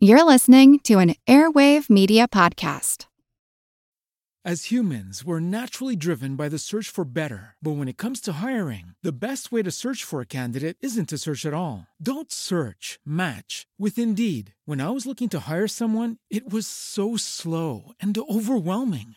You're listening to an Airwave Media Podcast. As humans, we're naturally driven by the search for better. But when it comes to hiring, the best way to search for a candidate isn't to search at all. Don't search, match with Indeed. When I was looking to hire someone, it was so slow and overwhelming.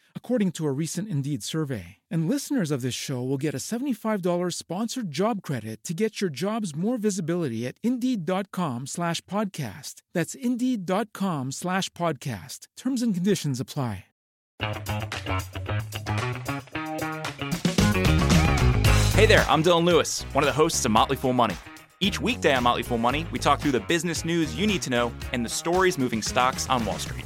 according to a recent Indeed survey. And listeners of this show will get a $75 sponsored job credit to get your jobs more visibility at Indeed.com slash podcast. That's Indeed.com slash podcast. Terms and conditions apply. Hey there, I'm Dylan Lewis, one of the hosts of Motley Fool Money. Each weekday on Motley Fool Money, we talk through the business news you need to know and the stories moving stocks on Wall Street.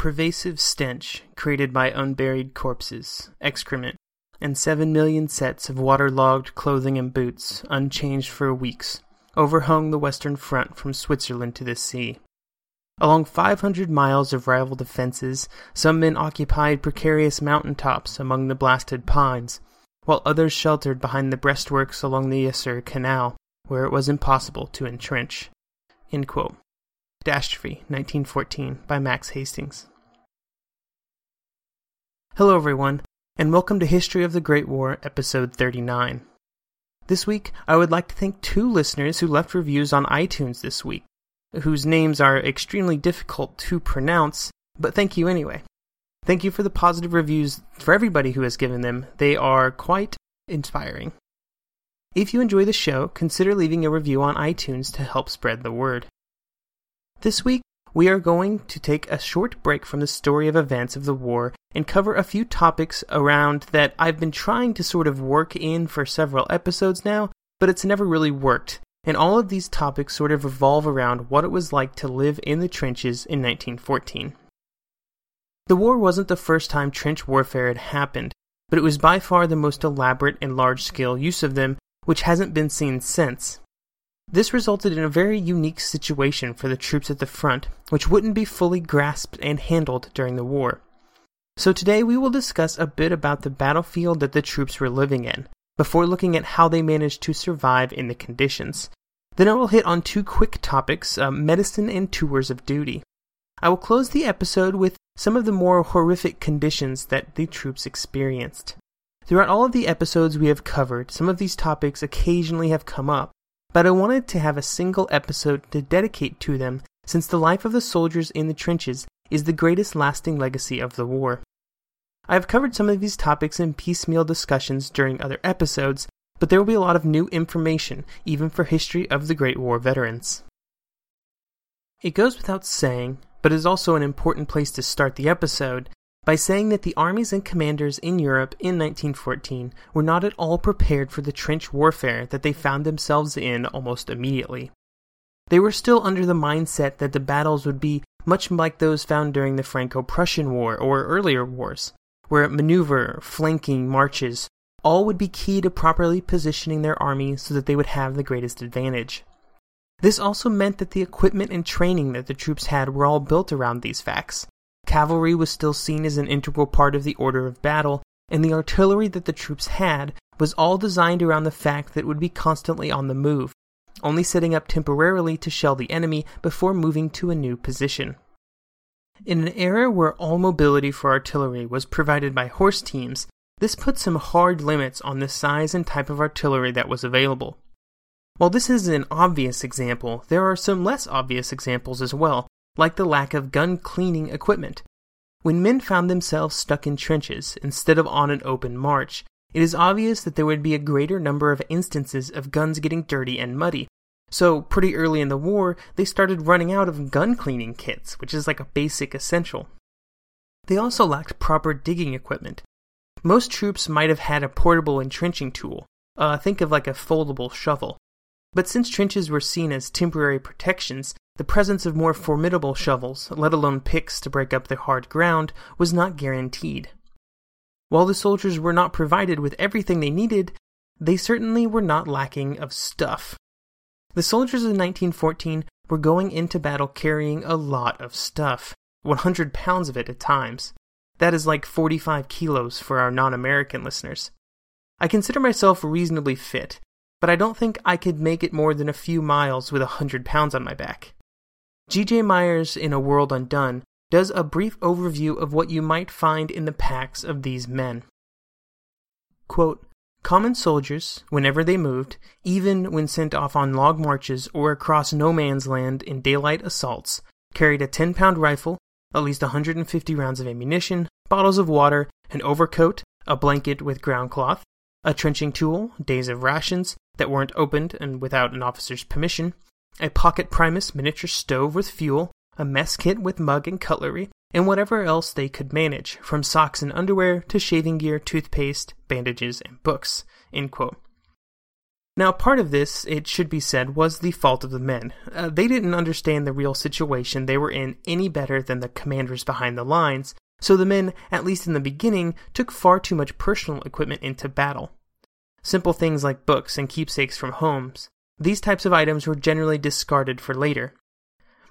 Pervasive stench created by unburied corpses, excrement, and seven million sets of waterlogged clothing and boots, unchanged for weeks, overhung the western front from Switzerland to the sea. Along 500 miles of rival defenses, some men occupied precarious mountain tops among the blasted pines, while others sheltered behind the breastworks along the Yser Canal, where it was impossible to entrench. Catastrophe, 1914, by Max Hastings. Hello, everyone, and welcome to History of the Great War, Episode 39. This week, I would like to thank two listeners who left reviews on iTunes this week, whose names are extremely difficult to pronounce, but thank you anyway. Thank you for the positive reviews for everybody who has given them. They are quite inspiring. If you enjoy the show, consider leaving a review on iTunes to help spread the word. This week, we are going to take a short break from the story of events of the war and cover a few topics around that I've been trying to sort of work in for several episodes now, but it's never really worked. And all of these topics sort of revolve around what it was like to live in the trenches in 1914. The war wasn't the first time trench warfare had happened, but it was by far the most elaborate and large scale use of them, which hasn't been seen since. This resulted in a very unique situation for the troops at the front, which wouldn't be fully grasped and handled during the war. So today we will discuss a bit about the battlefield that the troops were living in, before looking at how they managed to survive in the conditions. Then I will hit on two quick topics uh, medicine and tours of duty. I will close the episode with some of the more horrific conditions that the troops experienced. Throughout all of the episodes we have covered, some of these topics occasionally have come up, but I wanted to have a single episode to dedicate to them since the life of the soldiers in the trenches is the greatest lasting legacy of the war. I have covered some of these topics in piecemeal discussions during other episodes, but there will be a lot of new information, even for History of the Great War veterans. It goes without saying, but is also an important place to start the episode, by saying that the armies and commanders in Europe in 1914 were not at all prepared for the trench warfare that they found themselves in almost immediately. They were still under the mindset that the battles would be much like those found during the Franco Prussian War or earlier wars, where maneuver, flanking, marches, all would be key to properly positioning their army so that they would have the greatest advantage. This also meant that the equipment and training that the troops had were all built around these facts. Cavalry was still seen as an integral part of the order of battle, and the artillery that the troops had was all designed around the fact that it would be constantly on the move, only setting up temporarily to shell the enemy before moving to a new position. In an era where all mobility for artillery was provided by horse teams, this put some hard limits on the size and type of artillery that was available. While this is an obvious example, there are some less obvious examples as well, like the lack of gun cleaning equipment. When men found themselves stuck in trenches instead of on an open march, it is obvious that there would be a greater number of instances of guns getting dirty and muddy. So, pretty early in the war, they started running out of gun cleaning kits, which is like a basic essential. They also lacked proper digging equipment. Most troops might have had a portable entrenching tool, uh, think of like a foldable shovel, but since trenches were seen as temporary protections, the presence of more formidable shovels, let alone picks to break up the hard ground, was not guaranteed. While the soldiers were not provided with everything they needed, they certainly were not lacking of stuff. The soldiers of 1914 were going into battle carrying a lot of stuff, 100 pounds of it at times. That is like 45 kilos for our non American listeners. I consider myself reasonably fit, but I don't think I could make it more than a few miles with a hundred pounds on my back. G.J. Meyers in A World Undone does a brief overview of what you might find in the packs of these men. Quote, Common soldiers, whenever they moved, even when sent off on log marches or across no man's land in daylight assaults, carried a 10 pound rifle, at least 150 rounds of ammunition, bottles of water, an overcoat, a blanket with ground cloth, a trenching tool, days of rations that weren't opened and without an officer's permission, a pocket primus miniature stove with fuel, a mess kit with mug and cutlery, and whatever else they could manage, from socks and underwear to shaving gear, toothpaste, bandages, and books. Now, part of this, it should be said, was the fault of the men. Uh, they didn't understand the real situation they were in any better than the commanders behind the lines, so the men, at least in the beginning, took far too much personal equipment into battle. Simple things like books and keepsakes from homes, these types of items were generally discarded for later.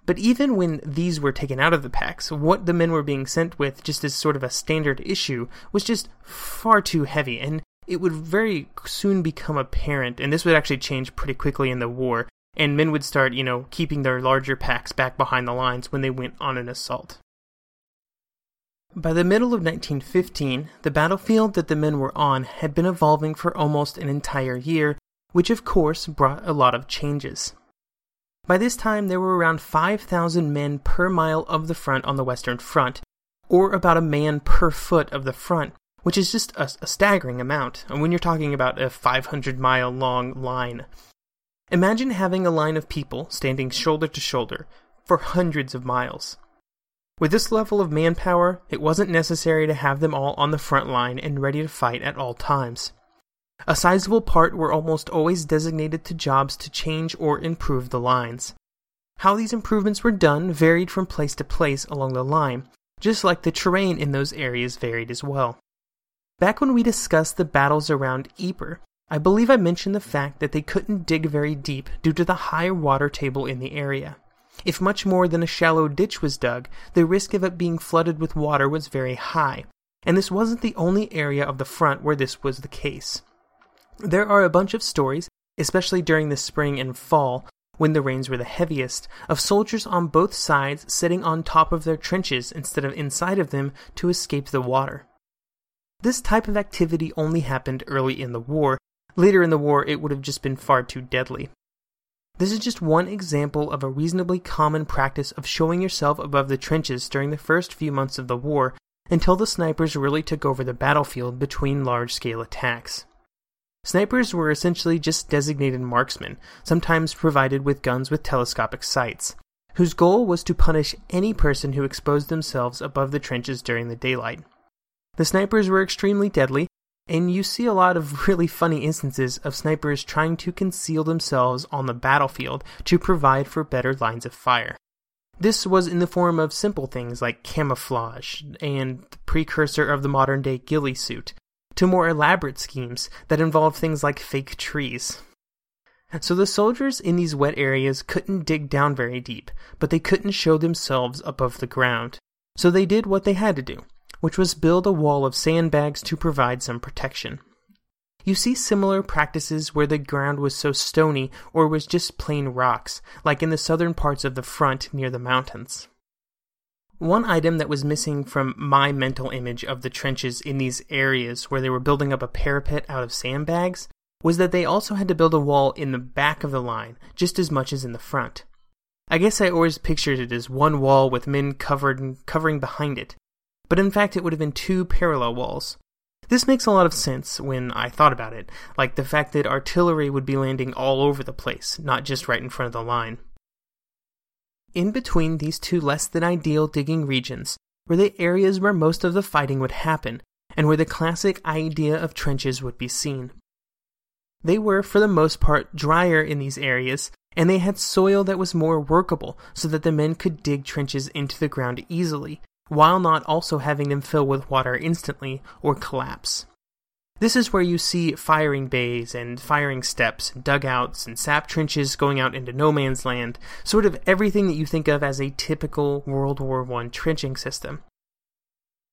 But even when these were taken out of the packs, what the men were being sent with, just as sort of a standard issue, was just far too heavy, and it would very soon become apparent, and this would actually change pretty quickly in the war, and men would start, you know, keeping their larger packs back behind the lines when they went on an assault. By the middle of 1915, the battlefield that the men were on had been evolving for almost an entire year, which of course brought a lot of changes. By this time, there were around 5,000 men per mile of the front on the Western Front, or about a man per foot of the front, which is just a, a staggering amount when you're talking about a 500 mile long line. Imagine having a line of people standing shoulder to shoulder for hundreds of miles. With this level of manpower, it wasn't necessary to have them all on the front line and ready to fight at all times. A sizable part were almost always designated to jobs to change or improve the lines. How these improvements were done varied from place to place along the line, just like the terrain in those areas varied as well. Back when we discussed the battles around Ypres, I believe I mentioned the fact that they couldn't dig very deep due to the high water table in the area. If much more than a shallow ditch was dug, the risk of it being flooded with water was very high, and this wasn't the only area of the front where this was the case. There are a bunch of stories, especially during the spring and fall, when the rains were the heaviest, of soldiers on both sides sitting on top of their trenches instead of inside of them to escape the water. This type of activity only happened early in the war. Later in the war, it would have just been far too deadly. This is just one example of a reasonably common practice of showing yourself above the trenches during the first few months of the war until the snipers really took over the battlefield between large scale attacks. Snipers were essentially just designated marksmen, sometimes provided with guns with telescopic sights, whose goal was to punish any person who exposed themselves above the trenches during the daylight. The snipers were extremely deadly, and you see a lot of really funny instances of snipers trying to conceal themselves on the battlefield to provide for better lines of fire. This was in the form of simple things like camouflage and the precursor of the modern day ghillie suit, to more elaborate schemes that involved things like fake trees. So the soldiers in these wet areas couldn't dig down very deep, but they couldn't show themselves above the ground. So they did what they had to do which was build a wall of sandbags to provide some protection. you see similar practices where the ground was so stony or was just plain rocks, like in the southern parts of the front near the mountains. One item that was missing from my mental image of the trenches in these areas where they were building up a parapet out of sandbags was that they also had to build a wall in the back of the line just as much as in the front. I guess I always pictured it as one wall with men covered covering behind it, but in fact it would have been two parallel walls. This makes a lot of sense when I thought about it, like the fact that artillery would be landing all over the place, not just right in front of the line. In between these two less than ideal digging regions were the areas where most of the fighting would happen, and where the classic idea of trenches would be seen. They were, for the most part, drier in these areas, and they had soil that was more workable so that the men could dig trenches into the ground easily, while not also having them fill with water instantly or collapse. This is where you see firing bays and firing steps, dugouts, and sap trenches going out into no man's land, sort of everything that you think of as a typical World War I trenching system.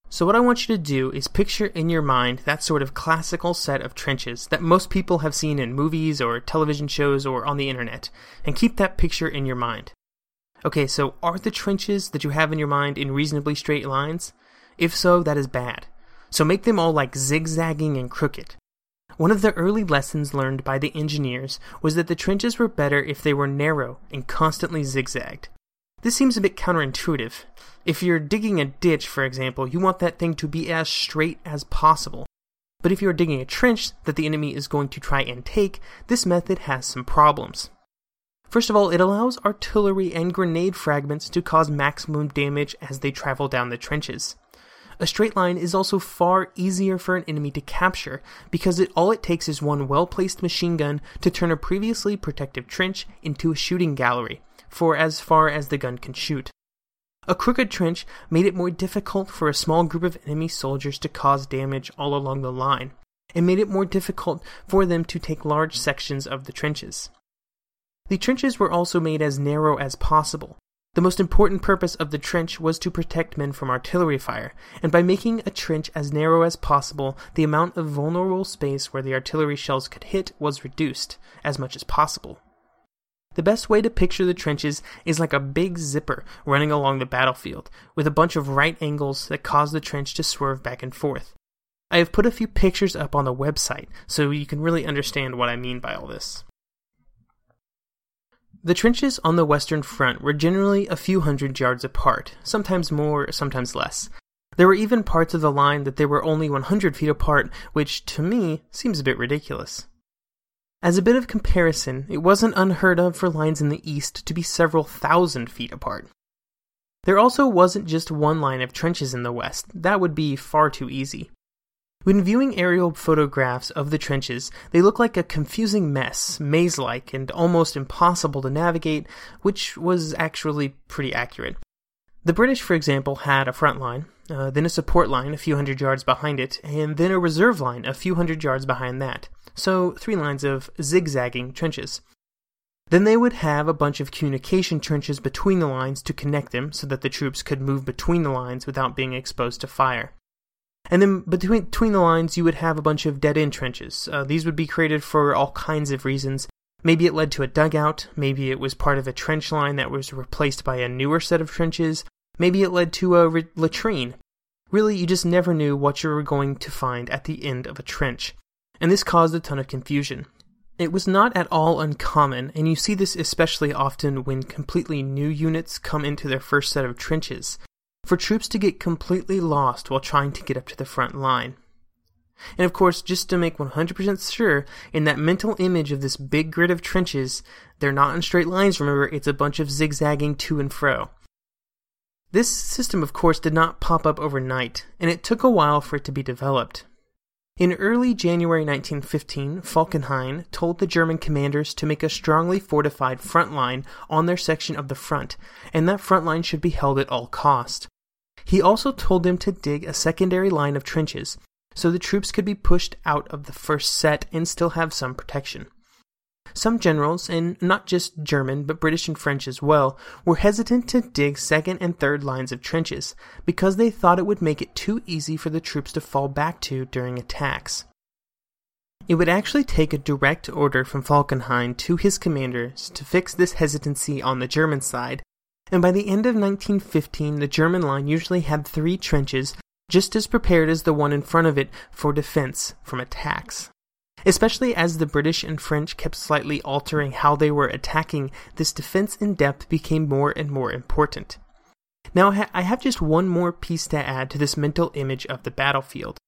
So, what I want you to do is picture in your mind that sort of classical set of trenches that most people have seen in movies or television shows or on the internet, and keep that picture in your mind. Okay, so are the trenches that you have in your mind in reasonably straight lines? If so, that is bad. So make them all like zigzagging and crooked. One of the early lessons learned by the engineers was that the trenches were better if they were narrow and constantly zigzagged. This seems a bit counterintuitive. If you're digging a ditch, for example, you want that thing to be as straight as possible. But if you're digging a trench that the enemy is going to try and take, this method has some problems. First of all, it allows artillery and grenade fragments to cause maximum damage as they travel down the trenches. A straight line is also far easier for an enemy to capture because it, all it takes is one well placed machine gun to turn a previously protective trench into a shooting gallery, for as far as the gun can shoot. A crooked trench made it more difficult for a small group of enemy soldiers to cause damage all along the line, and made it more difficult for them to take large sections of the trenches. The trenches were also made as narrow as possible. The most important purpose of the trench was to protect men from artillery fire, and by making a trench as narrow as possible, the amount of vulnerable space where the artillery shells could hit was reduced as much as possible. The best way to picture the trenches is like a big zipper running along the battlefield, with a bunch of right angles that cause the trench to swerve back and forth. I have put a few pictures up on the website so you can really understand what I mean by all this. The trenches on the Western Front were generally a few hundred yards apart, sometimes more, sometimes less. There were even parts of the line that they were only 100 feet apart, which, to me, seems a bit ridiculous. As a bit of comparison, it wasn't unheard of for lines in the East to be several thousand feet apart. There also wasn't just one line of trenches in the West, that would be far too easy. When viewing aerial photographs of the trenches, they look like a confusing mess, maze like, and almost impossible to navigate, which was actually pretty accurate. The British, for example, had a front line, uh, then a support line a few hundred yards behind it, and then a reserve line a few hundred yards behind that. So, three lines of zigzagging trenches. Then they would have a bunch of communication trenches between the lines to connect them so that the troops could move between the lines without being exposed to fire. And then between, between the lines, you would have a bunch of dead end trenches. Uh, these would be created for all kinds of reasons. Maybe it led to a dugout, maybe it was part of a trench line that was replaced by a newer set of trenches, maybe it led to a re- latrine. Really, you just never knew what you were going to find at the end of a trench, and this caused a ton of confusion. It was not at all uncommon, and you see this especially often when completely new units come into their first set of trenches for troops to get completely lost while trying to get up to the front line. And of course, just to make 100% sure, in that mental image of this big grid of trenches, they're not in straight lines, remember, it's a bunch of zigzagging to and fro. This system, of course, did not pop up overnight, and it took a while for it to be developed. In early January 1915, Falkenhayn told the German commanders to make a strongly fortified front line on their section of the front, and that front line should be held at all cost. He also told them to dig a secondary line of trenches so the troops could be pushed out of the first set and still have some protection. Some generals, and not just German but British and French as well, were hesitant to dig second and third lines of trenches because they thought it would make it too easy for the troops to fall back to during attacks. It would actually take a direct order from Falkenhayn to his commanders to fix this hesitancy on the German side, and by the end of 1915, the German line usually had three trenches just as prepared as the one in front of it for defense from attacks. Especially as the British and French kept slightly altering how they were attacking, this defense in depth became more and more important. Now, I have just one more piece to add to this mental image of the battlefield.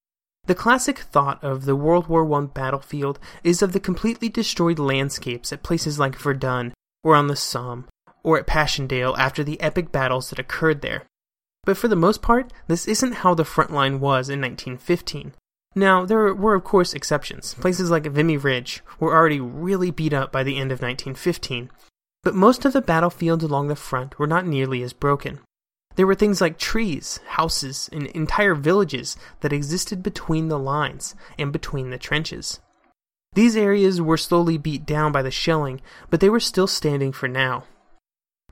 The classic thought of the World War I battlefield is of the completely destroyed landscapes at places like Verdun, or on the Somme, or at Passchendaele after the epic battles that occurred there. But for the most part, this isn't how the front line was in 1915. Now, there were of course exceptions. Places like Vimy Ridge were already really beat up by the end of 1915, but most of the battlefields along the front were not nearly as broken. There were things like trees, houses, and entire villages that existed between the lines and between the trenches. These areas were slowly beat down by the shelling, but they were still standing for now.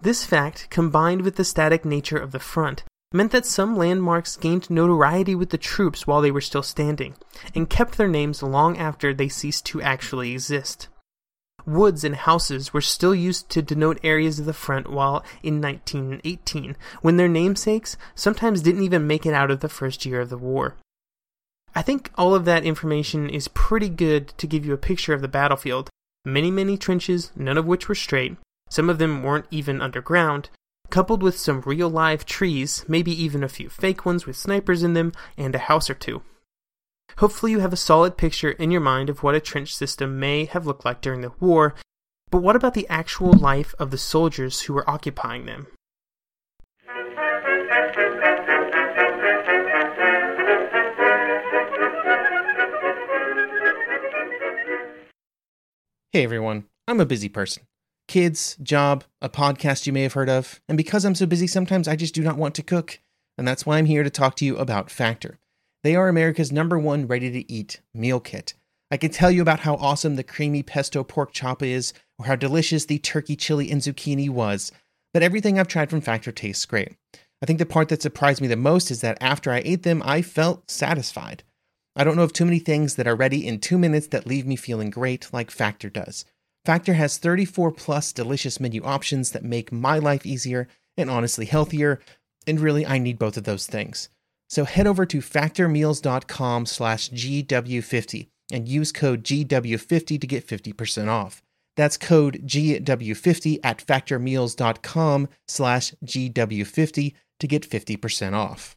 This fact, combined with the static nature of the front, meant that some landmarks gained notoriety with the troops while they were still standing, and kept their names long after they ceased to actually exist. Woods and houses were still used to denote areas of the front while in 1918, when their namesakes sometimes didn't even make it out of the first year of the war. I think all of that information is pretty good to give you a picture of the battlefield. Many, many trenches, none of which were straight. Some of them weren't even underground, coupled with some real live trees, maybe even a few fake ones with snipers in them, and a house or two. Hopefully, you have a solid picture in your mind of what a trench system may have looked like during the war, but what about the actual life of the soldiers who were occupying them? Hey everyone, I'm a busy person. Kids, job, a podcast you may have heard of, and because I'm so busy, sometimes I just do not want to cook. And that's why I'm here to talk to you about Factor. They are America's number one ready to eat meal kit. I can tell you about how awesome the creamy pesto pork chop is, or how delicious the turkey chili and zucchini was, but everything I've tried from Factor tastes great. I think the part that surprised me the most is that after I ate them, I felt satisfied. I don't know of too many things that are ready in two minutes that leave me feeling great like Factor does. Factor has 34 plus delicious menu options that make my life easier and honestly healthier, and really, I need both of those things. So head over to factormeals.com slash GW50 and use code GW50 to get 50% off. That's code GW50 at factormeals.com slash GW50 to get 50% off.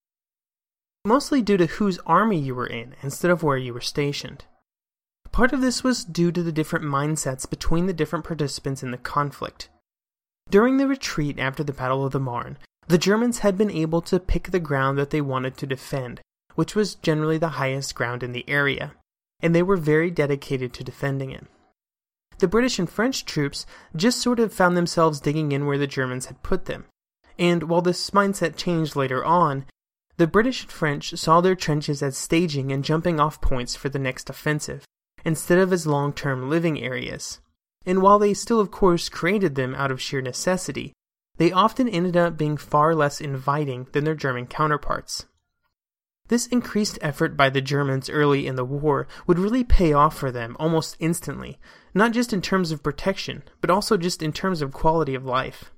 Mostly due to whose army you were in instead of where you were stationed. Part of this was due to the different mindsets between the different participants in the conflict. During the retreat after the Battle of the Marne, the Germans had been able to pick the ground that they wanted to defend, which was generally the highest ground in the area, and they were very dedicated to defending it. The British and French troops just sort of found themselves digging in where the Germans had put them, and while this mindset changed later on, the British and French saw their trenches as staging and jumping off points for the next offensive, instead of as long term living areas. And while they still, of course, created them out of sheer necessity, they often ended up being far less inviting than their German counterparts. This increased effort by the Germans early in the war would really pay off for them almost instantly, not just in terms of protection, but also just in terms of quality of life.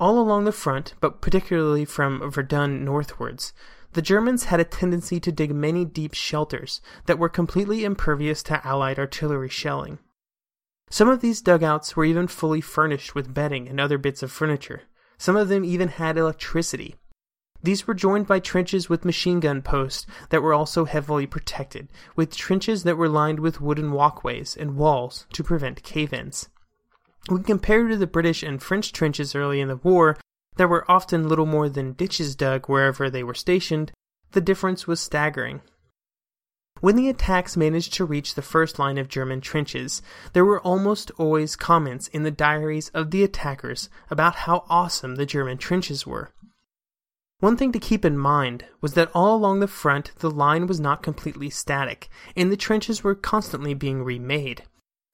All along the front, but particularly from Verdun northwards, the Germans had a tendency to dig many deep shelters that were completely impervious to Allied artillery shelling. Some of these dugouts were even fully furnished with bedding and other bits of furniture. Some of them even had electricity. These were joined by trenches with machine gun posts that were also heavily protected, with trenches that were lined with wooden walkways and walls to prevent cave ins. When compared to the British and French trenches early in the war, there were often little more than ditches dug wherever they were stationed, the difference was staggering. When the attacks managed to reach the first line of German trenches, there were almost always comments in the diaries of the attackers about how awesome the German trenches were. One thing to keep in mind was that all along the front the line was not completely static, and the trenches were constantly being remade.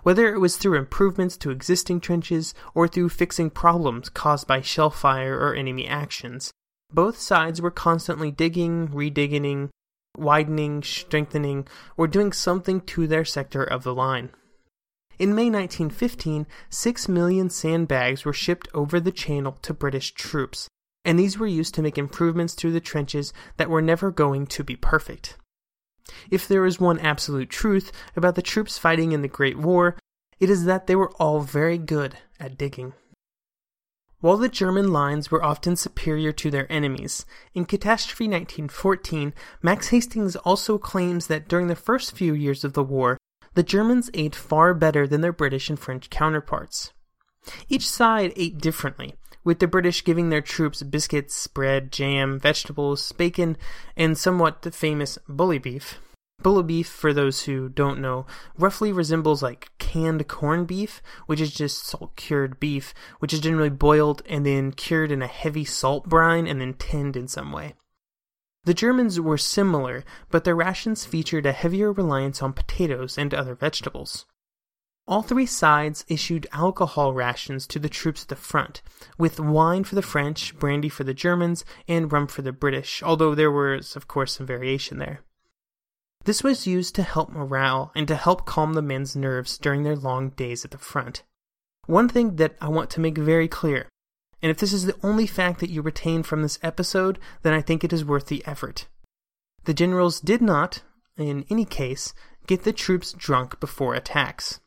Whether it was through improvements to existing trenches or through fixing problems caused by shell fire or enemy actions, both sides were constantly digging, redigging, widening, strengthening, or doing something to their sector of the line. In May 1915, 6 million sandbags were shipped over the channel to British troops, and these were used to make improvements to the trenches that were never going to be perfect. If there is one absolute truth about the troops fighting in the Great War, it is that they were all very good at digging. While the German lines were often superior to their enemies, in Catastrophe 1914, Max Hastings also claims that during the first few years of the war, the Germans ate far better than their British and French counterparts. Each side ate differently, with the British giving their troops biscuits, bread, jam, vegetables, bacon, and somewhat the famous bully beef. Bully beef, for those who don't know, roughly resembles like canned corned beef, which is just salt cured beef, which is generally boiled and then cured in a heavy salt brine and then tinned in some way. The Germans were similar, but their rations featured a heavier reliance on potatoes and other vegetables. All three sides issued alcohol rations to the troops at the front, with wine for the French, brandy for the Germans, and rum for the British, although there was, of course, some variation there. This was used to help morale and to help calm the men's nerves during their long days at the front. One thing that I want to make very clear, and if this is the only fact that you retain from this episode, then I think it is worth the effort. The generals did not, in any case, get the troops drunk before attacks.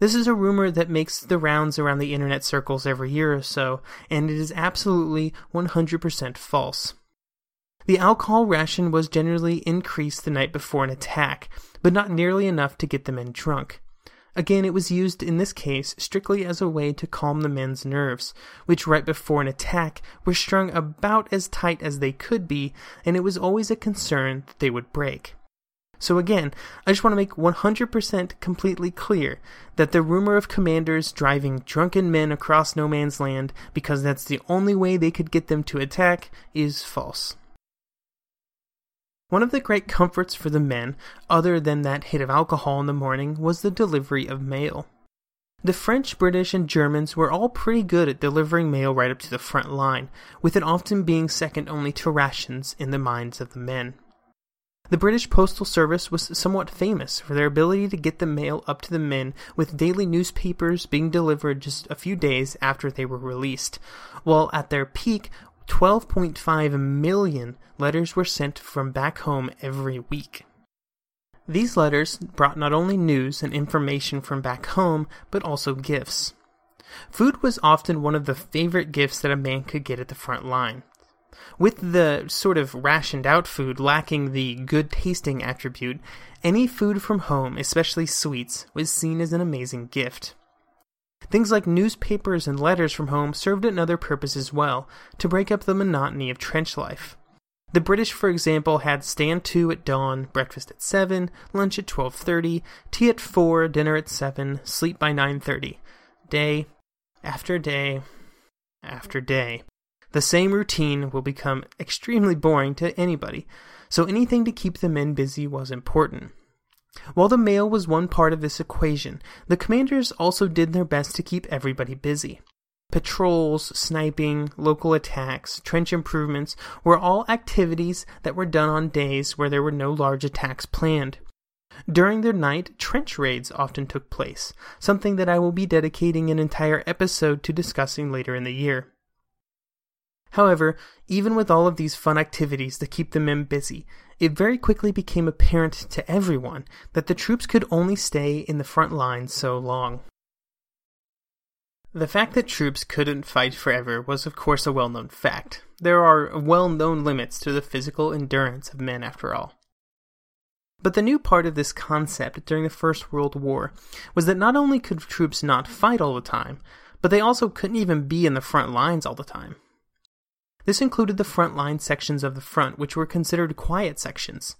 This is a rumor that makes the rounds around the internet circles every year or so, and it is absolutely 100% false. The alcohol ration was generally increased the night before an attack, but not nearly enough to get the men drunk. Again, it was used in this case strictly as a way to calm the men's nerves, which right before an attack were strung about as tight as they could be, and it was always a concern that they would break. So again, I just want to make 100% completely clear that the rumor of commanders driving drunken men across no man's land because that's the only way they could get them to attack is false. One of the great comforts for the men, other than that hit of alcohol in the morning, was the delivery of mail. The French, British, and Germans were all pretty good at delivering mail right up to the front line, with it often being second only to rations in the minds of the men. The British Postal Service was somewhat famous for their ability to get the mail up to the men, with daily newspapers being delivered just a few days after they were released, while at their peak, 12.5 million letters were sent from back home every week. These letters brought not only news and information from back home, but also gifts. Food was often one of the favorite gifts that a man could get at the front line. With the sort of rationed out food lacking the good tasting attribute, any food from home, especially sweets, was seen as an amazing gift. Things like newspapers and letters from home served another purpose as well, to break up the monotony of trench life. The British, for example, had stand to at dawn, breakfast at 7, lunch at 12:30, tea at 4, dinner at 7, sleep by 9:30. Day after day after day. The same routine will become extremely boring to anybody, so anything to keep the men busy was important. While the mail was one part of this equation, the commanders also did their best to keep everybody busy. Patrols, sniping, local attacks, trench improvements were all activities that were done on days where there were no large attacks planned. During the night, trench raids often took place, something that I will be dedicating an entire episode to discussing later in the year. However, even with all of these fun activities to keep the men busy, it very quickly became apparent to everyone that the troops could only stay in the front lines so long. The fact that troops couldn't fight forever was, of course, a well known fact. There are well known limits to the physical endurance of men, after all. But the new part of this concept during the First World War was that not only could troops not fight all the time, but they also couldn't even be in the front lines all the time. This included the front line sections of the front, which were considered quiet sections.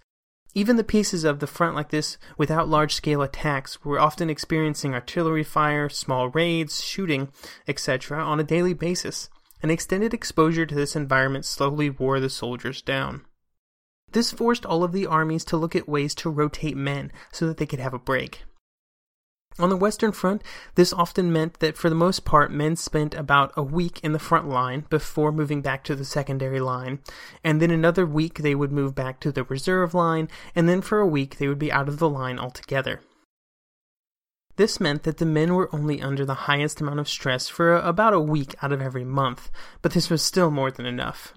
Even the pieces of the front like this, without large scale attacks, were often experiencing artillery fire, small raids, shooting, etc., on a daily basis, and extended exposure to this environment slowly wore the soldiers down. This forced all of the armies to look at ways to rotate men so that they could have a break. On the Western Front, this often meant that for the most part men spent about a week in the front line before moving back to the secondary line, and then another week they would move back to the reserve line, and then for a week they would be out of the line altogether. This meant that the men were only under the highest amount of stress for about a week out of every month, but this was still more than enough.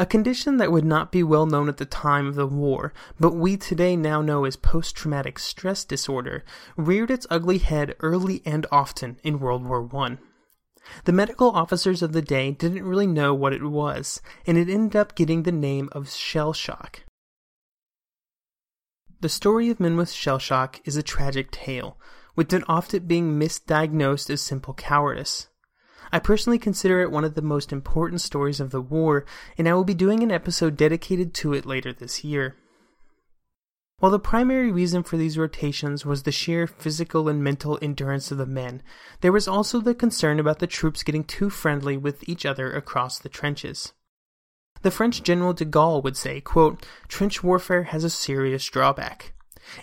A condition that would not be well known at the time of the war, but we today now know as post traumatic stress disorder, reared its ugly head early and often in World War I. The medical officers of the day didn't really know what it was, and it ended up getting the name of shell shock. The story of men with shell shock is a tragic tale, with it often being misdiagnosed as simple cowardice. I personally consider it one of the most important stories of the war, and I will be doing an episode dedicated to it later this year. While the primary reason for these rotations was the sheer physical and mental endurance of the men, there was also the concern about the troops getting too friendly with each other across the trenches. The French General de Gaulle would say, quote, Trench warfare has a serious drawback.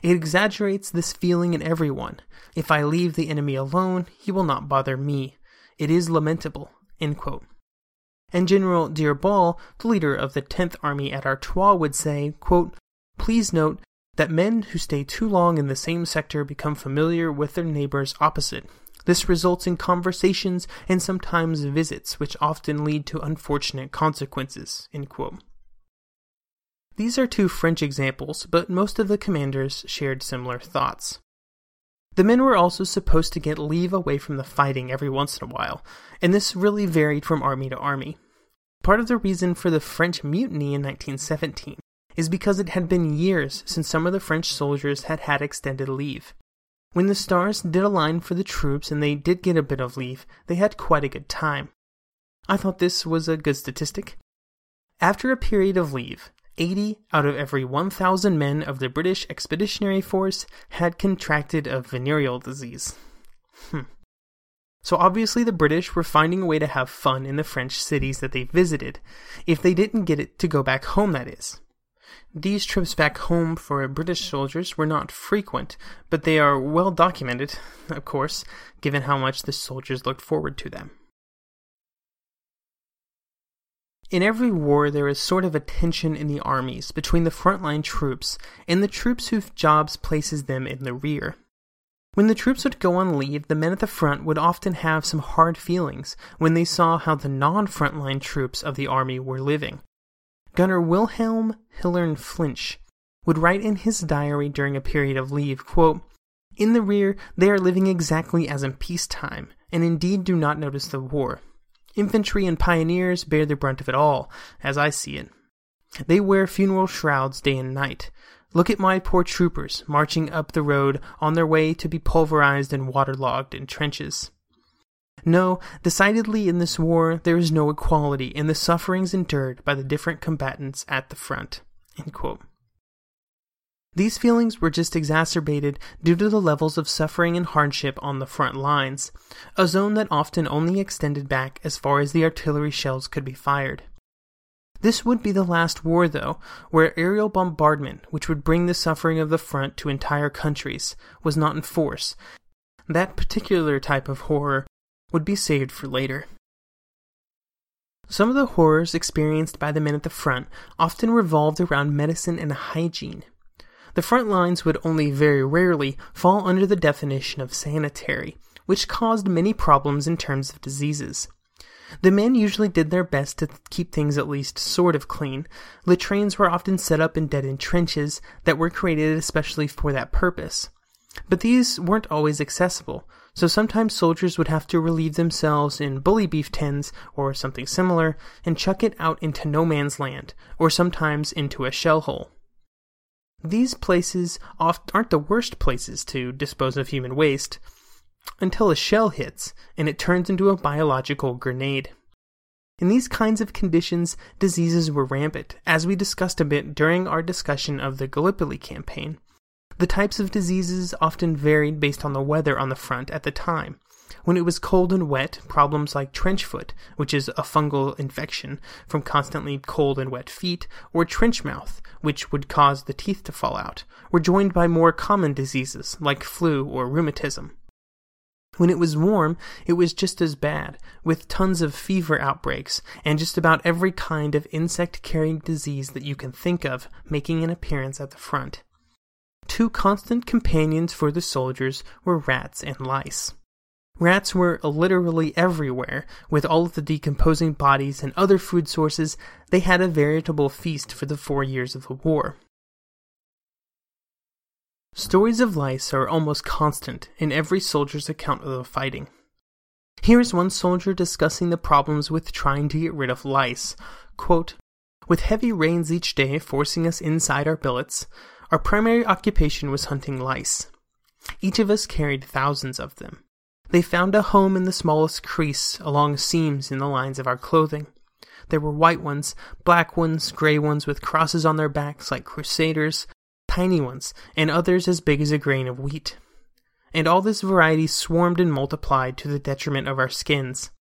It exaggerates this feeling in everyone. If I leave the enemy alone, he will not bother me. It is lamentable. And General D'Urbal, the leader of the 10th Army at Artois, would say, quote, Please note that men who stay too long in the same sector become familiar with their neighbors opposite. This results in conversations and sometimes visits, which often lead to unfortunate consequences. These are two French examples, but most of the commanders shared similar thoughts. The men were also supposed to get leave away from the fighting every once in a while, and this really varied from army to army. Part of the reason for the French mutiny in 1917 is because it had been years since some of the French soldiers had had extended leave. When the stars did align for the troops and they did get a bit of leave, they had quite a good time. I thought this was a good statistic. After a period of leave, 80 out of every 1,000 men of the British Expeditionary Force had contracted a venereal disease. Hmm. So obviously the British were finding a way to have fun in the French cities that they visited, if they didn't get it to go back home, that is. These trips back home for British soldiers were not frequent, but they are well documented, of course, given how much the soldiers looked forward to them. In every war, there is sort of a tension in the armies between the frontline troops and the troops whose jobs places them in the rear. When the troops would go on leave, the men at the front would often have some hard feelings when they saw how the non frontline troops of the army were living. Gunner Wilhelm Hillern Flinch would write in his diary during a period of leave, quote, In the rear, they are living exactly as in peacetime, and indeed do not notice the war. Infantry and pioneers bear the brunt of it all, as I see it. They wear funeral shrouds day and night. Look at my poor troopers marching up the road on their way to be pulverized and waterlogged in trenches. No, decidedly in this war there is no equality in the sufferings endured by the different combatants at the front. These feelings were just exacerbated due to the levels of suffering and hardship on the front lines, a zone that often only extended back as far as the artillery shells could be fired. This would be the last war, though, where aerial bombardment, which would bring the suffering of the front to entire countries, was not in force. That particular type of horror would be saved for later. Some of the horrors experienced by the men at the front often revolved around medicine and hygiene. The front lines would only very rarely fall under the definition of sanitary, which caused many problems in terms of diseases. The men usually did their best to keep things at least sort of clean. Latrines were often set up in dead end trenches that were created especially for that purpose. But these weren't always accessible, so sometimes soldiers would have to relieve themselves in bully beef tins or something similar and chuck it out into no man's land, or sometimes into a shell hole. These places oft aren't the worst places to dispose of human waste until a shell hits and it turns into a biological grenade. In these kinds of conditions, diseases were rampant, as we discussed a bit during our discussion of the Gallipoli campaign. The types of diseases often varied based on the weather on the front at the time. When it was cold and wet, problems like trench foot, which is a fungal infection from constantly cold and wet feet, or trench mouth, which would cause the teeth to fall out, were joined by more common diseases like flu or rheumatism. When it was warm, it was just as bad, with tons of fever outbreaks and just about every kind of insect carrying disease that you can think of making an appearance at the front. Two constant companions for the soldiers were rats and lice. Rats were literally everywhere. With all of the decomposing bodies and other food sources, they had a veritable feast for the four years of the war. Stories of lice are almost constant in every soldier's account of the fighting. Here is one soldier discussing the problems with trying to get rid of lice. Quote, with heavy rains each day forcing us inside our billets, our primary occupation was hunting lice. Each of us carried thousands of them. They found a home in the smallest crease along seams in the lines of our clothing. There were white ones, black ones, gray ones with crosses on their backs like crusaders, tiny ones, and others as big as a grain of wheat. And all this variety swarmed and multiplied to the detriment of our skins.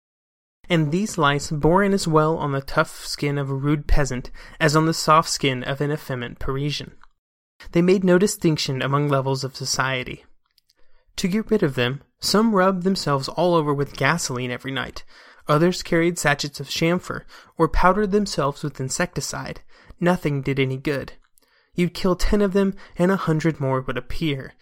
And these lice bore in as well on the tough skin of a rude peasant as on the soft skin of an effeminate Parisian. They made no distinction among levels of society. To get rid of them, some rubbed themselves all over with gasoline every night, others carried sachets of camphor, or powdered themselves with insecticide. Nothing did any good. You'd kill ten of them, and a hundred more would appear.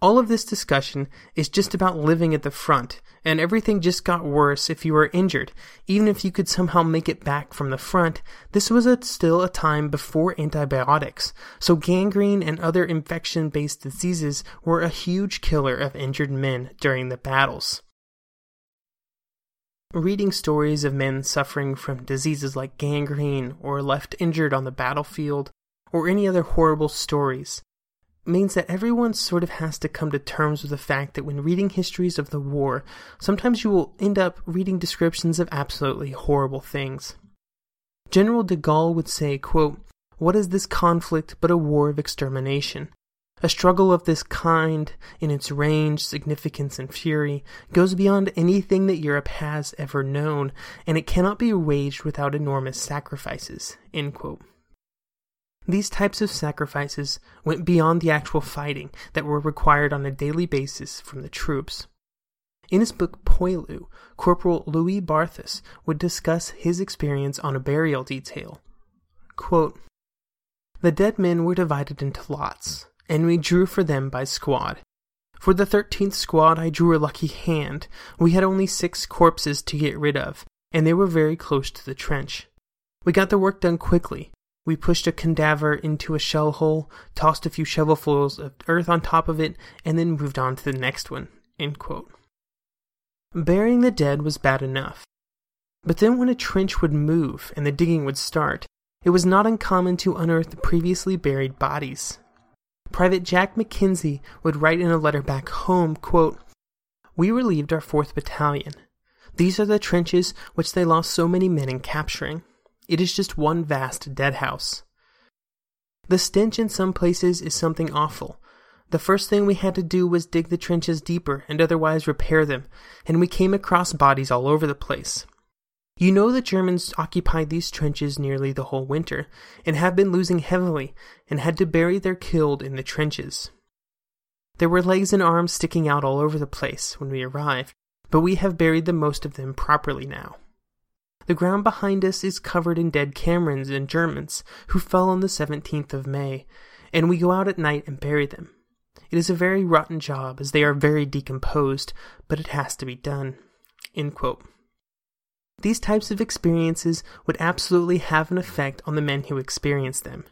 All of this discussion is just about living at the front, and everything just got worse if you were injured. Even if you could somehow make it back from the front, this was a, still a time before antibiotics, so gangrene and other infection based diseases were a huge killer of injured men during the battles. Reading stories of men suffering from diseases like gangrene or left injured on the battlefield or any other horrible stories means that everyone sort of has to come to terms with the fact that when reading histories of the war, sometimes you will end up reading descriptions of absolutely horrible things. General de Gaulle would say, quote, What is this conflict but a war of extermination? A struggle of this kind, in its range, significance, and fury, goes beyond anything that Europe has ever known, and it cannot be waged without enormous sacrifices. End quote. These types of sacrifices went beyond the actual fighting that were required on a daily basis from the troops. In his book Poilu, Corporal Louis Barthas would discuss his experience on a burial detail. Quote, the dead men were divided into lots, and we drew for them by squad. For the 13th squad, I drew a lucky hand. We had only six corpses to get rid of, and they were very close to the trench. We got the work done quickly, we pushed a cadaver into a shell hole, tossed a few shovelfuls of earth on top of it, and then moved on to the next one. Burying the dead was bad enough. But then when a trench would move and the digging would start, it was not uncommon to unearth previously buried bodies. Private Jack McKenzie would write in a letter back home, quote, We relieved our 4th Battalion. These are the trenches which they lost so many men in capturing. It is just one vast dead house. The stench in some places is something awful. The first thing we had to do was dig the trenches deeper and otherwise repair them, and we came across bodies all over the place. You know the Germans occupied these trenches nearly the whole winter, and have been losing heavily, and had to bury their killed in the trenches. There were legs and arms sticking out all over the place when we arrived, but we have buried the most of them properly now. The ground behind us is covered in dead Camerons and Germans who fell on the 17th of May, and we go out at night and bury them. It is a very rotten job, as they are very decomposed, but it has to be done. These types of experiences would absolutely have an effect on the men who experience them.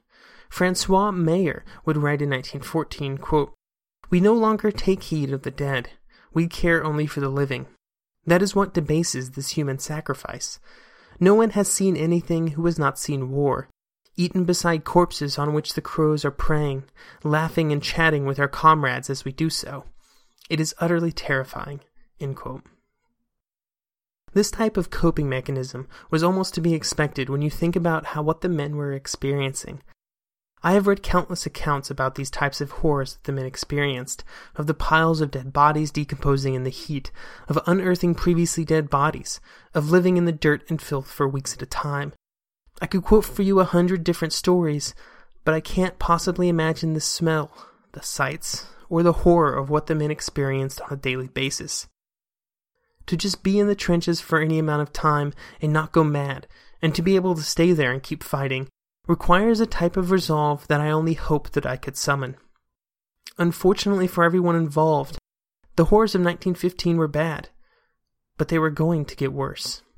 Francois Meyer would write in 1914, quote, We no longer take heed of the dead. We care only for the living. That is what debases this human sacrifice. No one has seen anything who has not seen war, eaten beside corpses on which the crows are preying, laughing and chatting with our comrades as we do so. It is utterly terrifying. This type of coping mechanism was almost to be expected when you think about how what the men were experiencing. I have read countless accounts about these types of horrors that the men experienced, of the piles of dead bodies decomposing in the heat, of unearthing previously dead bodies, of living in the dirt and filth for weeks at a time, I could quote for you a hundred different stories, but I can't possibly imagine the smell, the sights, or the horror of what the men experienced on a daily basis. To just be in the trenches for any amount of time and not go mad, and to be able to stay there and keep fighting, requires a type of resolve that I only hoped that I could summon. Unfortunately for everyone involved, the horrors of 1915 were bad, but they were going to get worse.